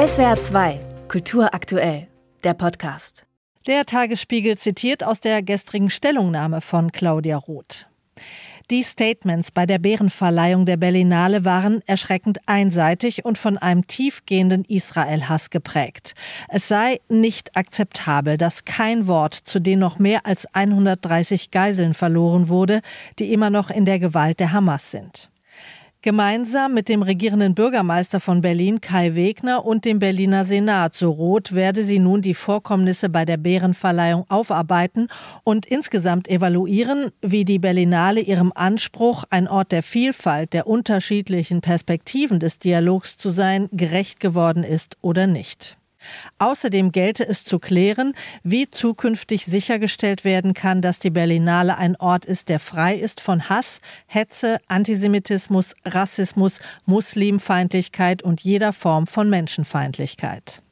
SWR 2, Kultur aktuell, der Podcast. Der Tagesspiegel zitiert aus der gestrigen Stellungnahme von Claudia Roth. Die Statements bei der Bärenverleihung der Berlinale waren erschreckend einseitig und von einem tiefgehenden Israel-Hass geprägt. Es sei nicht akzeptabel, dass kein Wort zu den noch mehr als 130 Geiseln verloren wurde, die immer noch in der Gewalt der Hamas sind. Gemeinsam mit dem regierenden Bürgermeister von Berlin Kai Wegner und dem Berliner Senat so rot werde sie nun die Vorkommnisse bei der Bärenverleihung aufarbeiten und insgesamt evaluieren, wie die Berlinale ihrem Anspruch, ein Ort der Vielfalt, der unterschiedlichen Perspektiven des Dialogs zu sein, gerecht geworden ist oder nicht. Außerdem gelte es zu klären, wie zukünftig sichergestellt werden kann, dass die Berlinale ein Ort ist, der frei ist von Hass, Hetze, Antisemitismus, Rassismus, Muslimfeindlichkeit und jeder Form von Menschenfeindlichkeit.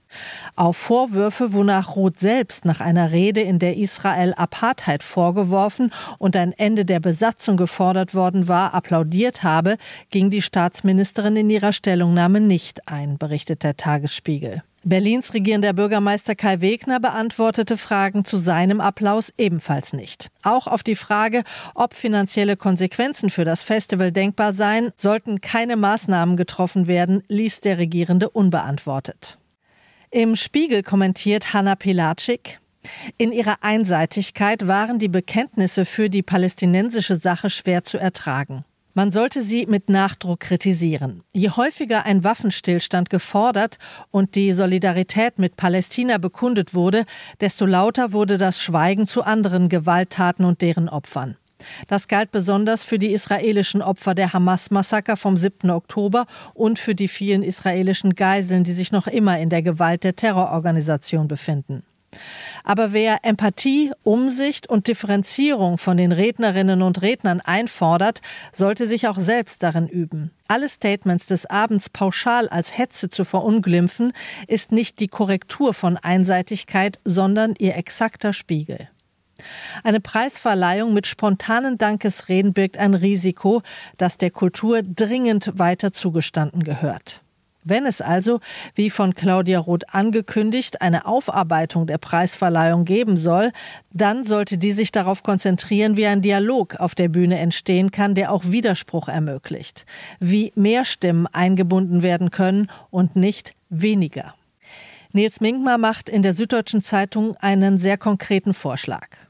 Auf Vorwürfe, wonach Roth selbst nach einer Rede, in der Israel Apartheid vorgeworfen und ein Ende der Besatzung gefordert worden war, applaudiert habe, ging die Staatsministerin in ihrer Stellungnahme nicht ein, berichtet der Tagesspiegel. Berlins regierender Bürgermeister Kai Wegner beantwortete Fragen zu seinem Applaus ebenfalls nicht. Auch auf die Frage, ob finanzielle Konsequenzen für das Festival denkbar seien, sollten keine Maßnahmen getroffen werden, ließ der Regierende unbeantwortet. Im Spiegel kommentiert Hanna Pilatschik, in ihrer Einseitigkeit waren die Bekenntnisse für die palästinensische Sache schwer zu ertragen. Man sollte sie mit Nachdruck kritisieren. Je häufiger ein Waffenstillstand gefordert und die Solidarität mit Palästina bekundet wurde, desto lauter wurde das Schweigen zu anderen Gewalttaten und deren Opfern. Das galt besonders für die israelischen Opfer der Hamas-Massaker vom 7. Oktober und für die vielen israelischen Geiseln, die sich noch immer in der Gewalt der Terrororganisation befinden. Aber wer Empathie, Umsicht und Differenzierung von den Rednerinnen und Rednern einfordert, sollte sich auch selbst darin üben. Alle Statements des Abends pauschal als Hetze zu verunglimpfen, ist nicht die Korrektur von Einseitigkeit, sondern ihr exakter Spiegel. Eine Preisverleihung mit spontanen Dankesreden birgt ein Risiko, das der Kultur dringend weiter zugestanden gehört. Wenn es also, wie von Claudia Roth angekündigt, eine Aufarbeitung der Preisverleihung geben soll, dann sollte die sich darauf konzentrieren, wie ein Dialog auf der Bühne entstehen kann, der auch Widerspruch ermöglicht, wie mehr Stimmen eingebunden werden können und nicht weniger. Nils Minkmar macht in der Süddeutschen Zeitung einen sehr konkreten Vorschlag.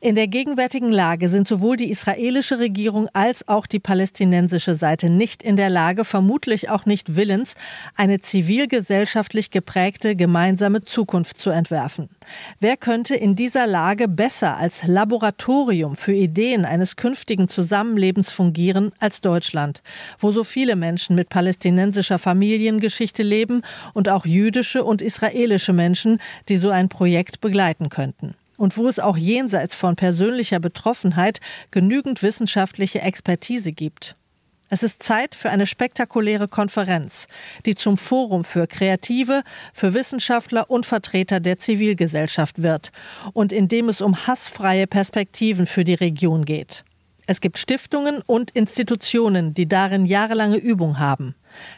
In der gegenwärtigen Lage sind sowohl die israelische Regierung als auch die palästinensische Seite nicht in der Lage, vermutlich auch nicht willens, eine zivilgesellschaftlich geprägte gemeinsame Zukunft zu entwerfen. Wer könnte in dieser Lage besser als Laboratorium für Ideen eines künftigen Zusammenlebens fungieren als Deutschland, wo so viele Menschen mit palästinensischer Familiengeschichte leben und auch jüdische und israelische Menschen, die so ein Projekt begleiten könnten? Und wo es auch jenseits von persönlicher Betroffenheit genügend wissenschaftliche Expertise gibt. Es ist Zeit für eine spektakuläre Konferenz, die zum Forum für Kreative, für Wissenschaftler und Vertreter der Zivilgesellschaft wird und in dem es um hassfreie Perspektiven für die Region geht. Es gibt Stiftungen und Institutionen, die darin jahrelange Übung haben.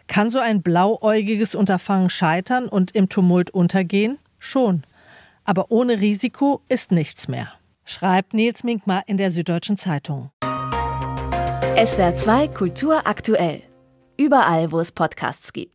Kann so ein blauäugiges Unterfangen scheitern und im Tumult untergehen? Schon. Aber ohne Risiko ist nichts mehr, schreibt Nils Minkmar in der Süddeutschen Zeitung. SWR 2 Kultur aktuell. Überall, wo es Podcasts gibt.